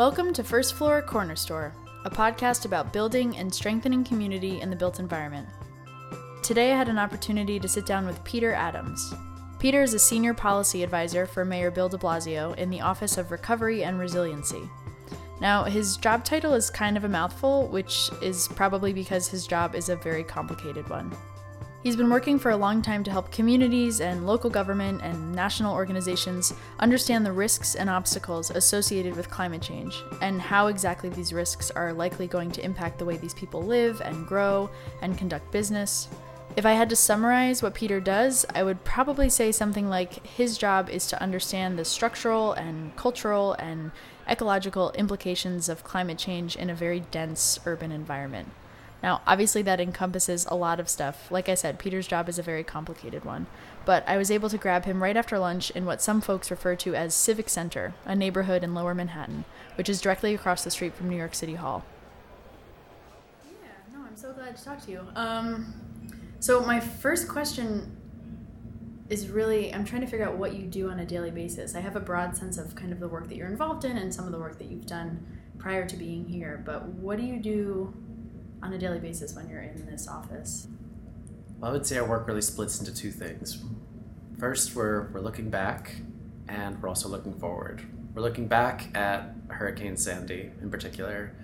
Welcome to First Floor Corner Store, a podcast about building and strengthening community in the built environment. Today I had an opportunity to sit down with Peter Adams. Peter is a senior policy advisor for Mayor Bill de Blasio in the Office of Recovery and Resiliency. Now, his job title is kind of a mouthful, which is probably because his job is a very complicated one. He's been working for a long time to help communities and local government and national organizations understand the risks and obstacles associated with climate change and how exactly these risks are likely going to impact the way these people live and grow and conduct business. If I had to summarize what Peter does, I would probably say something like his job is to understand the structural and cultural and ecological implications of climate change in a very dense urban environment. Now, obviously, that encompasses a lot of stuff. Like I said, Peter's job is a very complicated one. But I was able to grab him right after lunch in what some folks refer to as Civic Center, a neighborhood in lower Manhattan, which is directly across the street from New York City Hall. Yeah, no, I'm so glad to talk to you. Um, so, my first question is really I'm trying to figure out what you do on a daily basis. I have a broad sense of kind of the work that you're involved in and some of the work that you've done prior to being here, but what do you do on a daily basis when you're in this office? Well, I would say our work really splits into two things. First, we're, we're looking back and we're also looking forward. We're looking back at Hurricane Sandy in particular.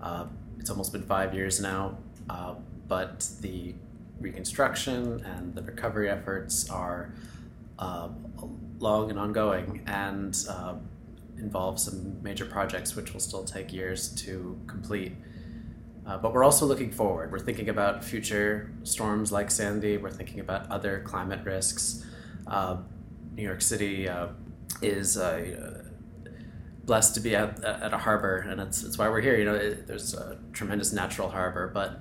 Uh, it's almost been five years now, uh, but the reconstruction and the recovery efforts are uh, long and ongoing and uh, involve some major projects which will still take years to complete. Uh, but we're also looking forward. We're thinking about future storms like Sandy. We're thinking about other climate risks. Uh, New York City uh, is uh, blessed to be at, at a harbor, and it's, it's why we're here. You know, it, there's a tremendous natural harbor, but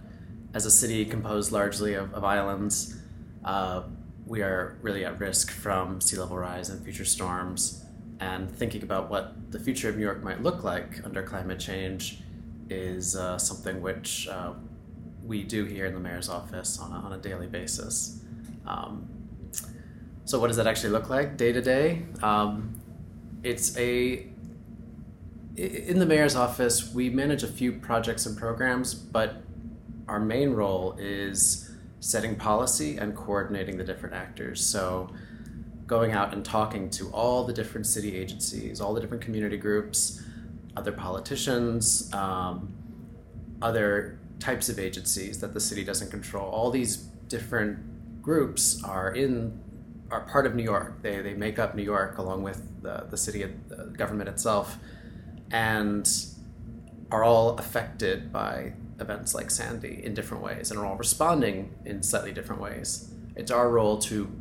as a city composed largely of, of islands, uh, we are really at risk from sea level rise and future storms. And thinking about what the future of New York might look like under climate change is uh, something which uh, we do here in the mayor's office on a, on a daily basis. Um, so, what does that actually look like day to day? Um, it's a in the mayor's office, we manage a few projects and programs, but our main role is setting policy and coordinating the different actors. So, going out and talking to all the different city agencies, all the different community groups, other politicians, um, other types of agencies that the city doesn't control. All these different groups are in are part of New York. They, they make up New York along with the, the city the government itself and are all affected by events like Sandy in different ways and are all responding in slightly different ways. It's our role to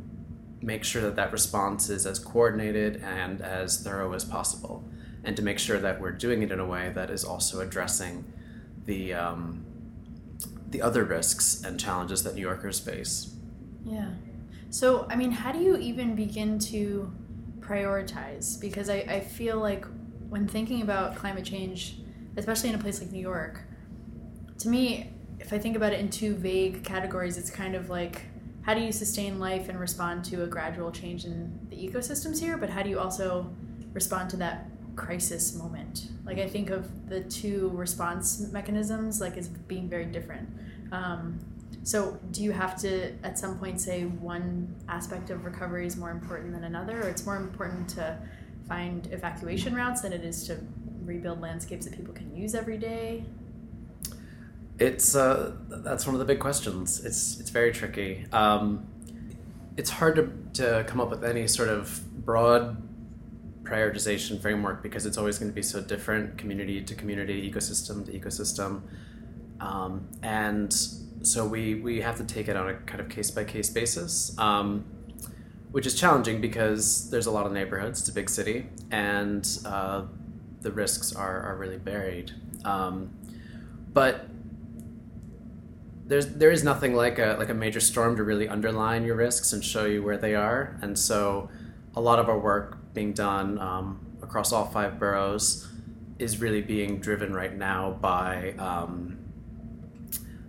make sure that that response is as coordinated and as thorough as possible and to make sure that we're doing it in a way that is also addressing the um, the other risks and challenges that New Yorkers face. Yeah. So, I mean, how do you even begin to prioritize? Because I, I feel like when thinking about climate change, especially in a place like New York, to me, if I think about it in two vague categories, it's kind of like how do you sustain life and respond to a gradual change in the ecosystems here, but how do you also respond to that crisis moment. Like I think of the two response mechanisms like as being very different. Um, so do you have to at some point say one aspect of recovery is more important than another, or it's more important to find evacuation routes than it is to rebuild landscapes that people can use every day? It's uh, that's one of the big questions. It's it's very tricky. Um, it's hard to, to come up with any sort of broad prioritization framework because it's always going to be so different community to community ecosystem to ecosystem. Um, and so we we have to take it on a kind of case by case basis um, which is challenging because there's a lot of neighborhoods it's a big city and uh, the risks are, are really varied. Um, but there's there is nothing like a like a major storm to really underline your risks and show you where they are. And so a lot of our work being done um, across all five boroughs is really being driven right now by, um,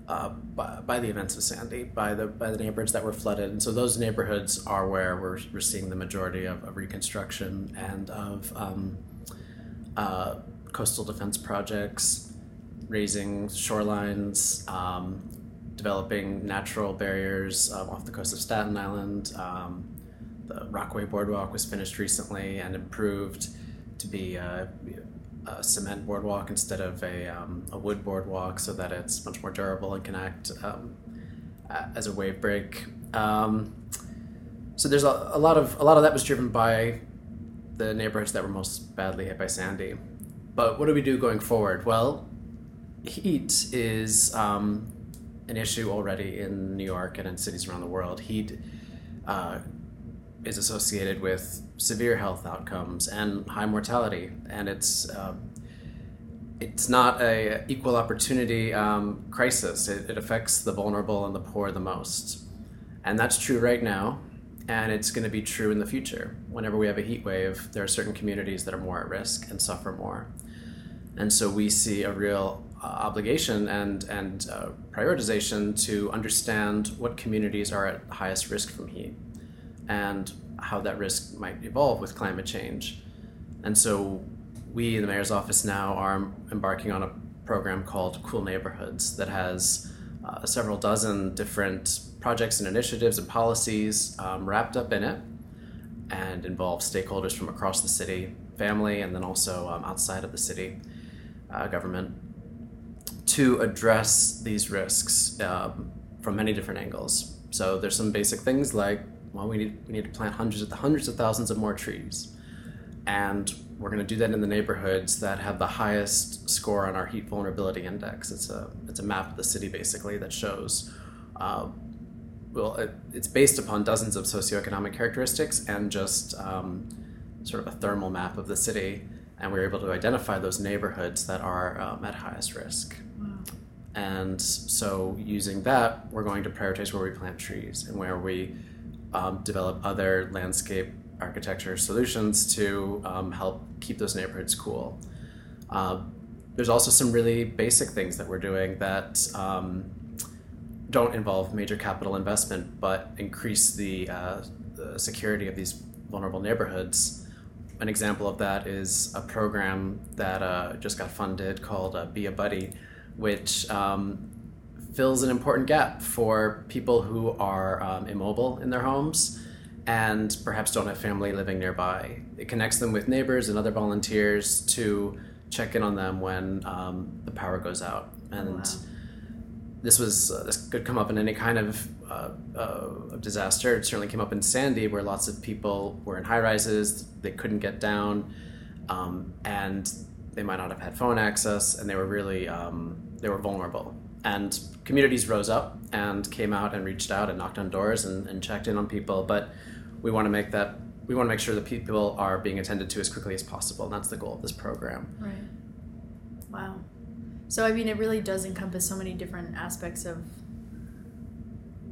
uh, by, by the events of Sandy, by the by the neighborhoods that were flooded, and so those neighborhoods are where we're, we're seeing the majority of, of reconstruction and of um, uh, coastal defense projects, raising shorelines, um, developing natural barriers um, off the coast of Staten Island. The Rockaway Boardwalk was finished recently and improved to be a, a cement boardwalk instead of a, um, a wood boardwalk so that it's much more durable and can act um, as a wave break. Um, so there's a, a, lot of a lot of that was driven by the neighborhoods that were most badly hit by Sandy. But what do we do going forward? Well, heat is um, an issue already in New York and in cities around the world. Heat uh, is associated with severe health outcomes and high mortality, and it's um, it's not a equal opportunity um, crisis. It, it affects the vulnerable and the poor the most, and that's true right now, and it's going to be true in the future. Whenever we have a heat wave, there are certain communities that are more at risk and suffer more, and so we see a real uh, obligation and and uh, prioritization to understand what communities are at highest risk from heat and how that risk might evolve with climate change. And so we in the mayor's office now are embarking on a program called Cool Neighborhoods that has uh, several dozen different projects and initiatives and policies um, wrapped up in it and involve stakeholders from across the city, family, and then also um, outside of the city uh, government to address these risks um, from many different angles. So there's some basic things like, well, we need, we need to plant hundreds of hundreds of thousands of more trees. And we're going to do that in the neighborhoods that have the highest score on our heat vulnerability index. It's a, it's a map of the city basically that shows, uh, well, it, it's based upon dozens of socioeconomic characteristics and just um, sort of a thermal map of the city. And we are able to identify those neighborhoods that are um, at highest risk. And so, using that, we're going to prioritize where we plant trees and where we um, develop other landscape architecture solutions to um, help keep those neighborhoods cool. Uh, there's also some really basic things that we're doing that um, don't involve major capital investment but increase the, uh, the security of these vulnerable neighborhoods. An example of that is a program that uh, just got funded called uh, Be a Buddy, which um, fills an important gap for people who are um, immobile in their homes and perhaps don't have family living nearby. It connects them with neighbors and other volunteers to check in on them when um, the power goes out. And wow. this was uh, this could come up in any kind of uh, uh, disaster. It certainly came up in Sandy, where lots of people were in high rises, they couldn't get down, um, and they might not have had phone access, and they were really um, they were vulnerable. And communities rose up and came out and reached out and knocked on doors and, and checked in on people. But we want to make that we want to make sure that people are being attended to as quickly as possible, and that's the goal of this program. Right. Wow. So I mean, it really does encompass so many different aspects of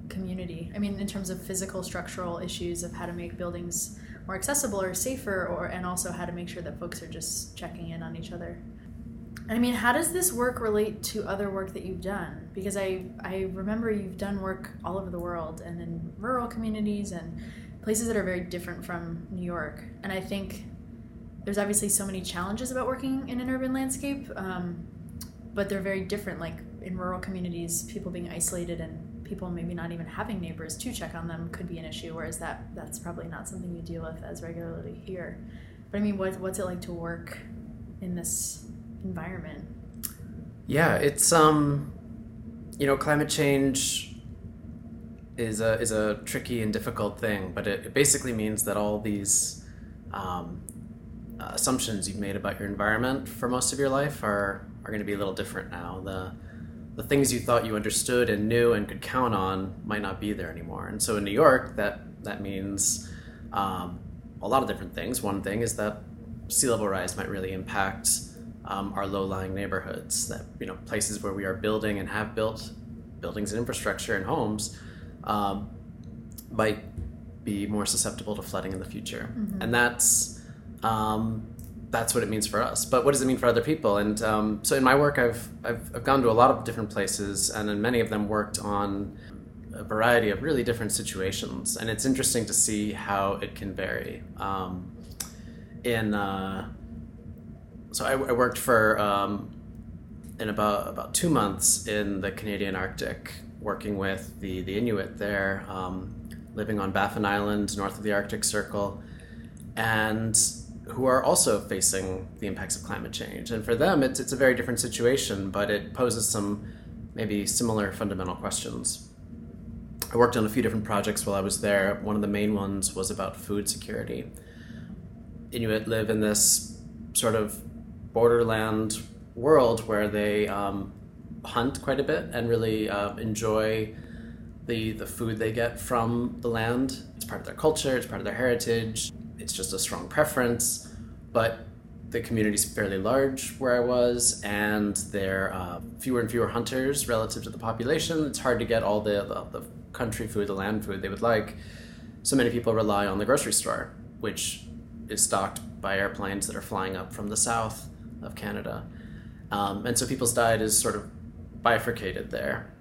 community. I mean, in terms of physical, structural issues of how to make buildings more accessible or safer, or and also how to make sure that folks are just checking in on each other. I mean, how does this work relate to other work that you've done? Because I I remember you've done work all over the world and in rural communities and places that are very different from New York. And I think there's obviously so many challenges about working in an urban landscape, um, but they're very different. Like in rural communities, people being isolated and people maybe not even having neighbors to check on them could be an issue. Whereas that that's probably not something you deal with as regularly here. But I mean, what, what's it like to work in this environment? Yeah, it's um, you know, climate change is a is a tricky and difficult thing, but it, it basically means that all these um, assumptions you've made about your environment for most of your life are are going to be a little different now. The the things you thought you understood and knew and could count on might not be there anymore. And so in New York, that that means um, a lot of different things. One thing is that sea level rise might really impact um, our low-lying neighborhoods, that you know places where we are building and have built buildings and infrastructure and homes um, might be more susceptible to flooding in the future, mm-hmm. and that's um, that's what it means for us. But what does it mean for other people? And um, so in my work, I've, I've I've gone to a lot of different places, and in many of them worked on a variety of really different situations, and it's interesting to see how it can vary. Um, in uh, so I, I worked for um, in about about two months in the Canadian Arctic, working with the the Inuit there, um, living on Baffin Island, north of the Arctic Circle, and who are also facing the impacts of climate change. And for them, it's it's a very different situation, but it poses some maybe similar fundamental questions. I worked on a few different projects while I was there. One of the main ones was about food security. Inuit live in this sort of borderland world where they um, hunt quite a bit and really uh, enjoy the the food they get from the land. It's part of their culture. It's part of their heritage. It's just a strong preference, but the community's fairly large where I was, and there are uh, fewer and fewer hunters relative to the population. It's hard to get all the, the, the country food, the land food they would like. So many people rely on the grocery store, which is stocked by airplanes that are flying up from the south of Canada. Um, and so people's diet is sort of bifurcated there.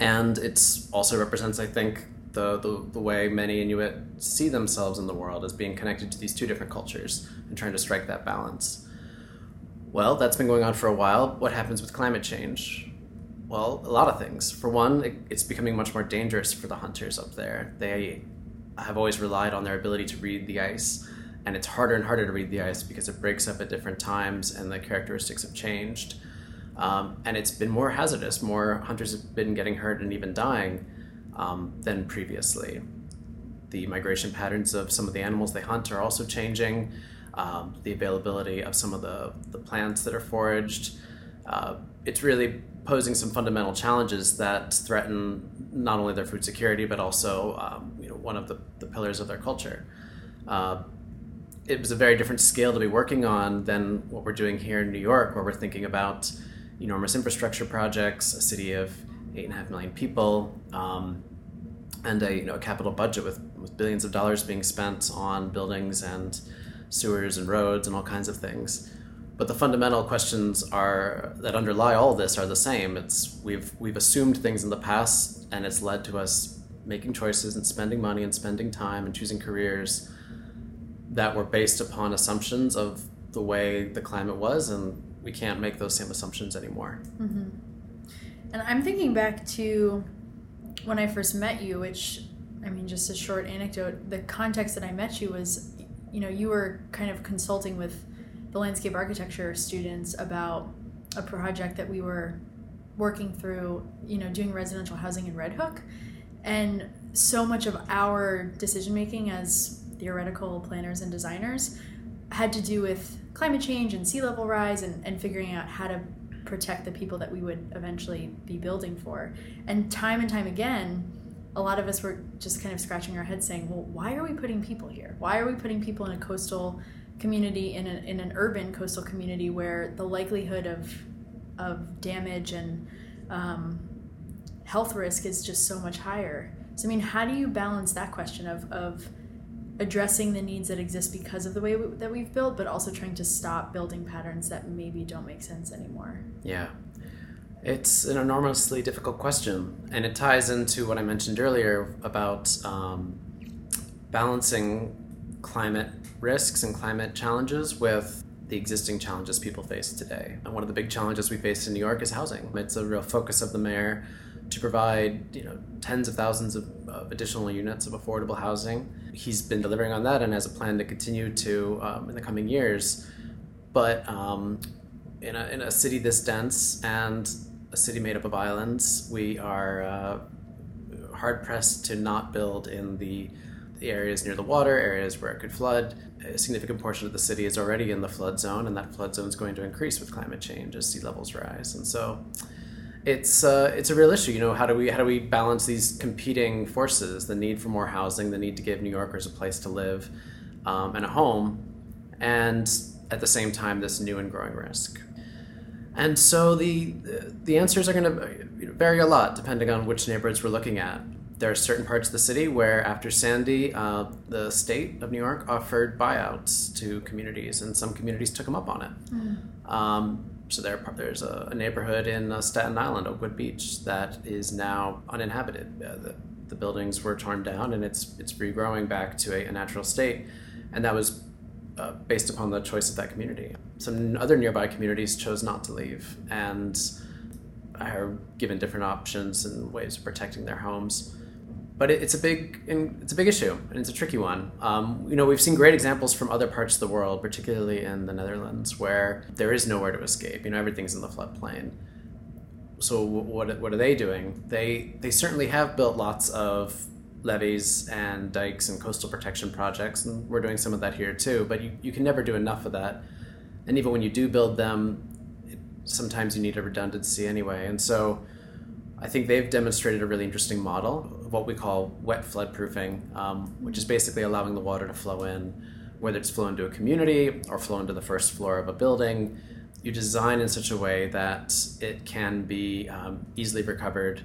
And it also represents, I think, the, the, the way many Inuit see themselves in the world as being connected to these two different cultures and trying to strike that balance. Well, that's been going on for a while. What happens with climate change? Well, a lot of things. For one, it, it's becoming much more dangerous for the hunters up there. They have always relied on their ability to read the ice and it's harder and harder to read the ice because it breaks up at different times and the characteristics have changed. Um, and it's been more hazardous. More hunters have been getting hurt and even dying um, than previously. The migration patterns of some of the animals they hunt are also changing. Um, the availability of some of the, the plants that are foraged. Uh, it's really posing some fundamental challenges that threaten not only their food security but also um, you know, one of the, the pillars of their culture. Uh, it was a very different scale to be working on than what we're doing here in New York, where we're thinking about enormous infrastructure projects, a city of eight and a half million people, um, and a you know a capital budget with, with billions of dollars being spent on buildings and sewers and roads and all kinds of things. But the fundamental questions are that underlie all this are the same. It's we've we've assumed things in the past, and it's led to us making choices and spending money and spending time and choosing careers that were based upon assumptions of the way the climate was, and we can't make those same assumptions anymore. Mm-hmm. And I'm thinking back to when I first met you, which I mean, just a short anecdote. The context that I met you was, you know, you were kind of consulting with the landscape architecture students about a project that we were working through, you know, doing residential housing in Red Hook. And so much of our decision making as theoretical planners and designers had to do with climate change and sea level rise and, and figuring out how to protect the people that we would eventually be building for. And time and time again, a lot of us were just kind of scratching our heads saying, well, why are we putting people here? Why are we putting people in a coastal community, in, a, in an urban coastal community where the likelihood of, of damage and um, health risk is just so much higher? So, I mean, how do you balance that question of, of addressing the needs that exist because of the way we, that we've built, but also trying to stop building patterns that maybe don't make sense anymore. Yeah. It's an enormously difficult question, and it ties into what I mentioned earlier about um, balancing climate risks and climate challenges with the existing challenges people face today. And one of the big challenges we face in New York is housing. It's a real focus of the mayor to provide you know tens of thousands of, of, additional units of affordable housing. He's been delivering on that and has a plan to continue to um, in the coming years. But um, in, a, in a city this dense and a city made up of islands, we are uh, hard pressed to not build in the, the areas near the water, areas where it could flood. A significant portion of the city is already in the flood zone, and that flood zone is going to increase with climate change as sea levels rise. And so it's uh, it's a real issue. You know, how do we how do we balance these competing forces? The need for more housing, the need to give New Yorkers a place to live um, and a home, and at the same time, this new and growing risk. And so the the answers are going to vary a lot depending on which neighborhoods we're looking at. There are certain parts of the city where, after Sandy, uh, the state of New York offered buyouts to communities, and some communities took them up on it. Mm. Um, so there, there's a, a neighborhood in uh, Staten Island, Oakwood Beach, that is now uninhabited. Uh, the, the buildings were torn down, and it's it's regrowing back to a, a, natural state, and that was uh, based upon the choice of that community. Some other nearby communities chose not to leave and are given different options and ways of protecting their homes. But it, it's a big it's a big issue and it's a tricky one. Um, you know, we've seen great examples from other parts of the world, particularly in the Netherlands, where there is nowhere to escape. You know, everything's in the floodplain. So what what are they doing? They they certainly have built lots of levees and dikes and coastal protection projects, and we're doing some of that here too. But you, you can never do enough of that. And even when you do build them, it, sometimes you need a redundancy anyway. And so I think they've demonstrated a really interesting model what we call wet flood proofing, um, which is basically allowing the water to flow in, whether it's flow into a community or flow into the first floor of a building. You design in such a way that it can be um, easily recovered,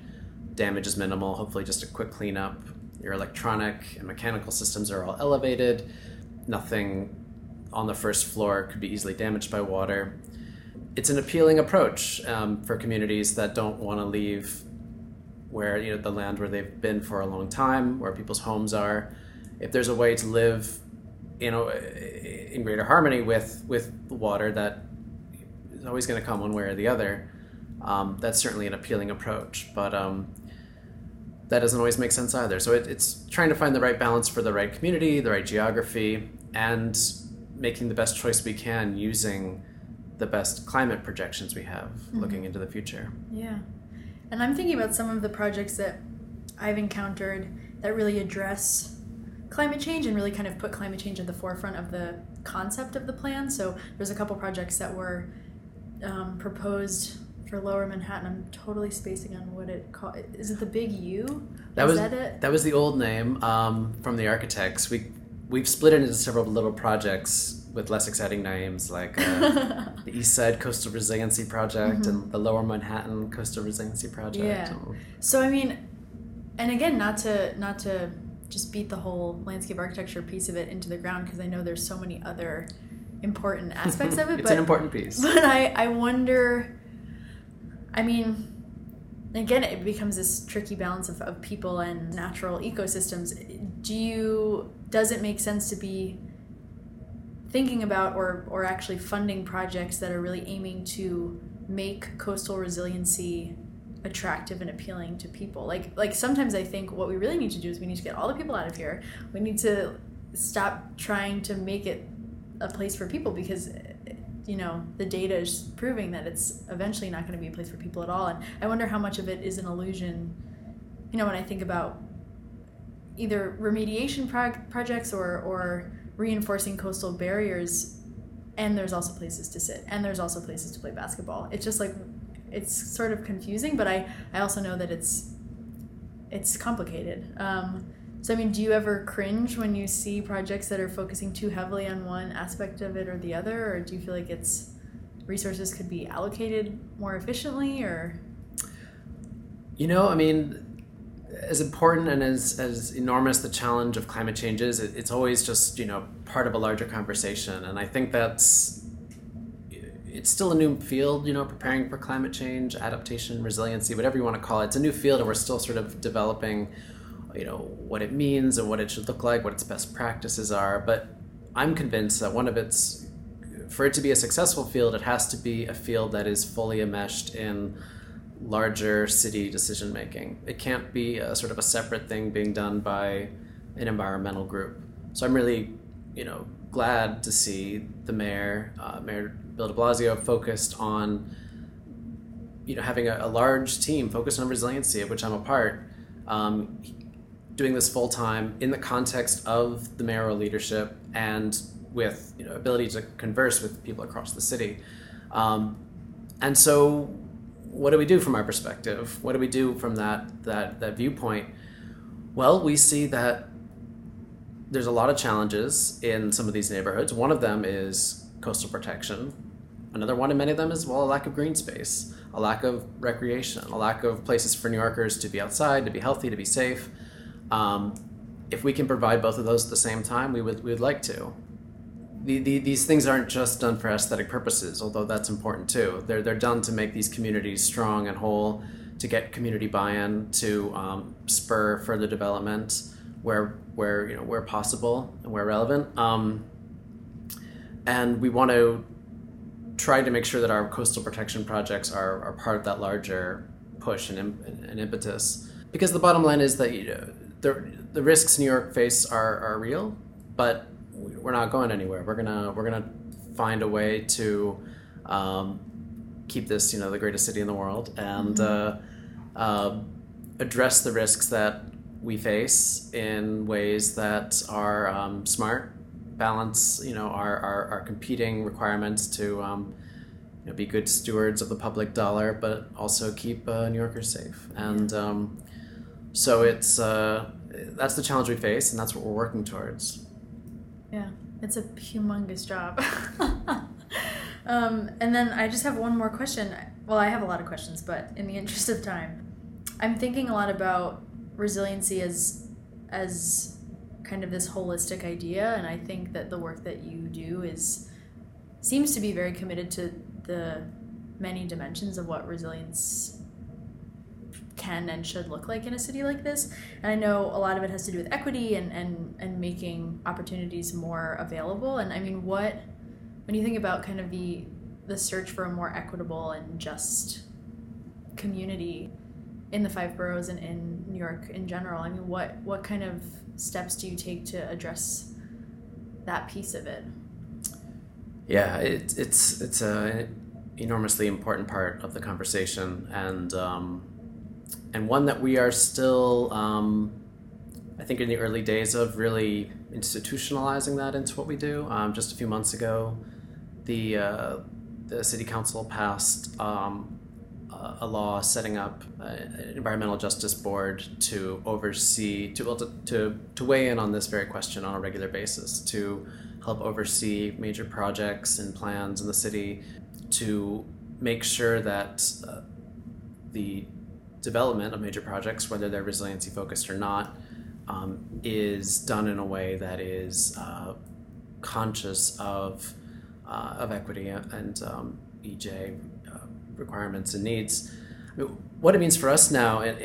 damage is minimal, hopefully just a quick cleanup, your electronic and mechanical systems are all elevated. Nothing on the first floor could be easily damaged by water. It's an appealing approach um, for communities that don't want to leave where you know the land where they've been for a long time, where people's homes are. If there's a way to live, you know, in greater harmony with with water that is always going to come one way or the other, um, that's certainly an appealing approach. But um, that doesn't always make sense either. So it, it's trying to find the right balance for the right community, the right geography, and making the best choice we can using the best climate projections we have mm-hmm. looking into the future. Yeah. And I'm thinking about some of the projects that I've encountered that really address climate change and really kind of put climate change at the forefront of the concept of the plan. So there's a couple projects that were um, proposed for Lower Manhattan. I'm totally spacing on what it called. Is it the Big U? That Is was that it. That was the old name um, from the architects. We we've split it into several little projects with less exciting names, like uh, the East Side Coastal Resiliency Project mm-hmm. and the Lower Manhattan Coastal Resiliency Project. Yeah. So I mean, and again, not to not to just beat the whole landscape architecture piece of it into the ground because I know there's so many other important aspects of it. it's but, an important piece. But I I wonder I mean, again, it becomes this tricky balance of, of people and natural ecosystems. Do you, does it make sense to be thinking about or, or actually funding projects that are really aiming to make coastal resiliency attractive and appealing to people. Like like sometimes i think what we really need to do is we need to get all the people out of here. We need to stop trying to make it a place for people because you know the data is proving that it's eventually not going to be a place for people at all. And i wonder how much of it is an illusion you know when i think about either remediation pro- projects or or reinforcing coastal barriers and there's also places to sit and there's also places to play basketball it's just like it's sort of confusing but i i also know that it's it's complicated um, so, I mean, do you ever cringe when you see projects that are focusing too heavily on one aspect of it or the other, or do you feel like it's resources could be allocated more efficiently, or? You know, I mean, as important and as, as enormous the challenge of climate change is, it, it's always just, you know, part of a larger conversation. And I think that's, it's still a new field, you know, preparing for climate change, adaptation, resiliency, whatever you want to call it. It's a new field and we're still sort of developing you know what it means and what it should look like, what its best practices are. But I'm convinced that one of its for it to be a successful field, it has to be a field that is fully enmeshed in larger city decision making. It can't be a sort of a separate thing being done by an environmental group. So I'm really, you know, glad to see the mayor, uh, Mayor Bill De Blasio, focused on, you know, having a, a, large team focused on resiliency, of which I'm a part. Um, doing this full time in the context of the mayoral leadership and with you know, ability to converse with people across the city. Um, and so, what do we do from our perspective? What do we do from that that that viewpoint? Well, we see that there's a lot of challenges in some of these neighborhoods. One of them is coastal protection. Another one in many of them is well a lack of green space, a lack of recreation, a lack of places for New Yorkers to be outside, to be healthy, to be safe. Um, if we can provide both of those at the same time, we would we would like to. The, the, these things aren't just done for aesthetic purposes, although that's important too. They're they're done to make these communities strong and whole, to get community buy-in, to um, spur further development where where you know where possible and where relevant. Um, and we want to try to make sure that our coastal protection projects are, are part of that larger push and, and impetus. Because the bottom line is that you know, the, the risks New York face are, are real, but we're not going anywhere. We're gonna we're gonna find a way to um, keep this you know the greatest city in the world and mm-hmm. uh, uh, address the risks that we face in ways that are um, smart, balance you know our, our, our competing requirements to um, you know, be good stewards of the public dollar, but also keep uh, New Yorkers safe. And um, so it's uh, that's the challenge we face, and that's what we're working towards. Yeah, it's a humongous job. um, and then I just have one more question. Well, I have a lot of questions, but in the interest of time, I'm thinking a lot about resiliency as as kind of this holistic idea, and I think that the work that you do is seems to be very committed to the many dimensions of what resilience can and should look like in a city like this. And I know a lot of it has to do with equity and, and, and making opportunities more available. And I mean, what, when you think about kind of the, the search for a more equitable and just community in the five boroughs and in New York in general, I mean, what, what kind of steps do you take to address that piece of it? Yeah, it, it's, it's a enormously important part of the conversation. And, um, and one that we are still, um, I think, in the early days of really institutionalizing that into what we do. Um, just a few months ago, the uh, the city council passed um, a law setting up an environmental justice board to oversee to, to to weigh in on this very question on a regular basis to help oversee major projects and plans in the city to make sure that uh, the development of major projects, whether they're resiliency focused or not, um, is done in a way that is uh, conscious of uh, of equity and um, EJ uh, requirements and needs. I mean, what it means for us now in,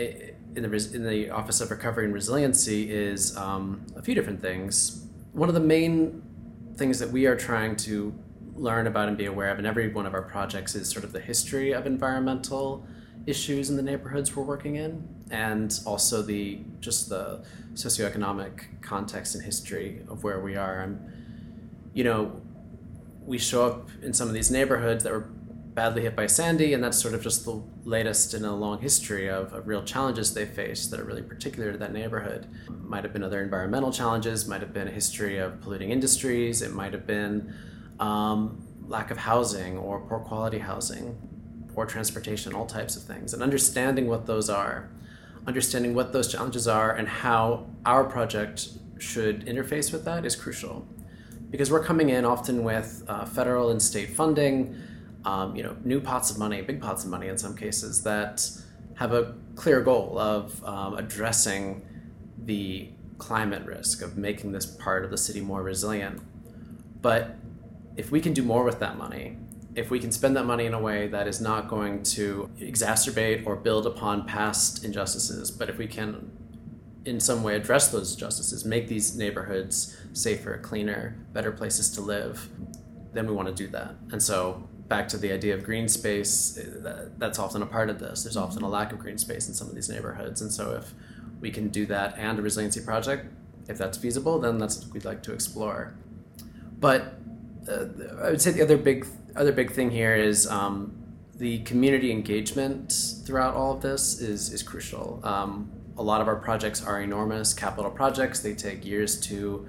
in, the in the Office of Recovery and Resiliency is um, a few different things. One of the main things that we are trying to learn about and be aware of in every one of our projects is sort of the history of environmental issues in the neighborhoods we're working in, and also the just the socioeconomic context and history of where we are. And you know, we show up in some of these neighborhoods that were badly hit by Sandy, and that's sort of just the latest in a long history of, of real challenges they face that are really particular to that neighborhood. Might have been other environmental challenges, might have been a history of polluting industries, it might have been um, lack of housing or poor quality housing or transportation, all types of things, and understanding what those are, understanding what those challenges are, and how our project should interface with that is crucial. Because we're coming in often with uh, federal and state funding, um, you know, new pots of money, big pots of money in some cases, that have a clear goal of um, addressing the climate risk, of making this part of the city more resilient. But if we can do more with that money, if we can spend that money in a way that is not going to exacerbate or build upon past injustices, but if we can in some way address those injustices, make these neighborhoods safer, cleaner, better places to live, then we want to do that. And so back to the idea of green space, that's often a part of this. There's often a lack of green space in some of these neighborhoods. And so if we can do that and a resiliency project, if that's feasible, then that's what we'd like to explore. But uh, I would say the other big other big thing here is um, the community engagement throughout all of this is is crucial. Um, a lot of our projects are enormous capital projects. They take years to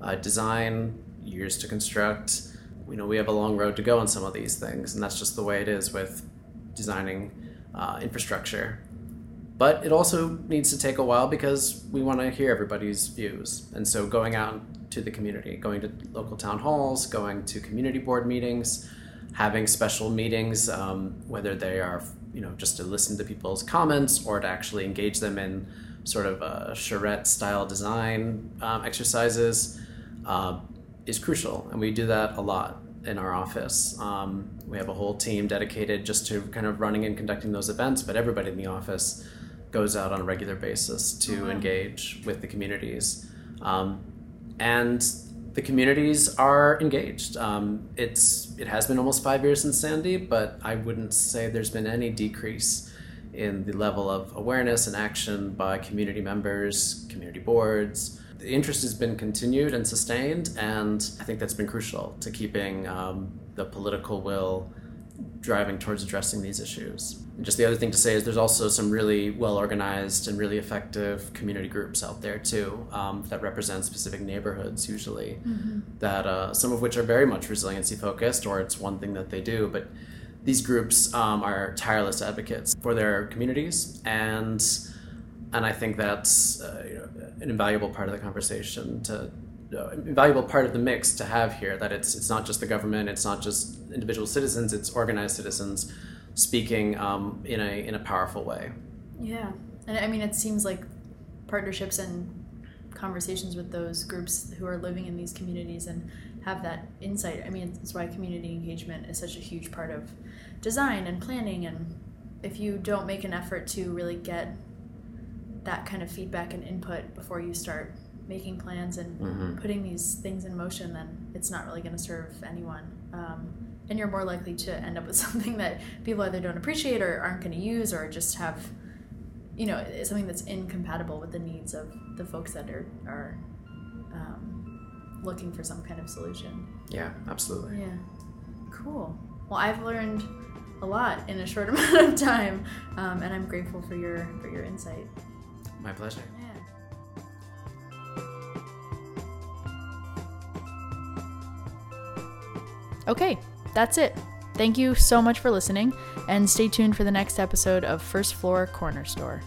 uh, design, years to construct. You know, we have a long road to go on some of these things, and that's just the way it is with designing uh, infrastructure. But it also needs to take a while because we want to hear everybody's views. And so going out to the community, going to local town halls, going to community board meetings, having special meetings, um, whether they are you know just to listen to people's comments or to actually engage them in sort of a charrette style design um, exercises, uh, is crucial, and we do that a lot in our office. Um, we have a whole team dedicated just to kind of running and conducting those events, but everybody in the office goes out on a regular basis to mm-hmm. engage with the communities. Um, and the communities are engaged. Um, it's it has been almost five years since Sandy, but I wouldn't say there's been any decrease in the level of awareness and action by community members, community boards. The interest has been continued and sustained, and I think that's been crucial to keeping um, the political will driving towards addressing these issues. And just the other thing to say is there's also some really well organized and really effective community groups out there too um, that represent specific neighborhoods usually mm-hmm. that uh, some of which are very much resiliency focused or it's one thing that they do but these groups um, are tireless advocates for their communities and and I think that's uh, you know, an invaluable part of the conversation to uh, invaluable part of the mix to have here that it's it's not just the government it's not just individual citizens it's organized citizens speaking um, in a in a powerful way. Yeah and i mean it seems like partnerships and conversations with those groups who are living in these communities and have that insight i mean it's why community engagement is such a huge part of design and planning and if you don't make an effort to really get that kind of feedback and input before you start making plans and mm-hmm. putting these things in motion, then it's not really going to serve anyone. Um, and you're more likely to end up with something that people either don't appreciate or aren't going to use or just have, you know, something that's incompatible with the needs of the folks that are, are um, looking for some kind of solution. Yeah, absolutely. Yeah. Cool. Well, I've learned a lot in a short amount of time, um, and I'm grateful for your for your insight. My pleasure. Okay, that's it. Thank you so much for listening, and stay tuned for the next episode of First Floor Corner Store.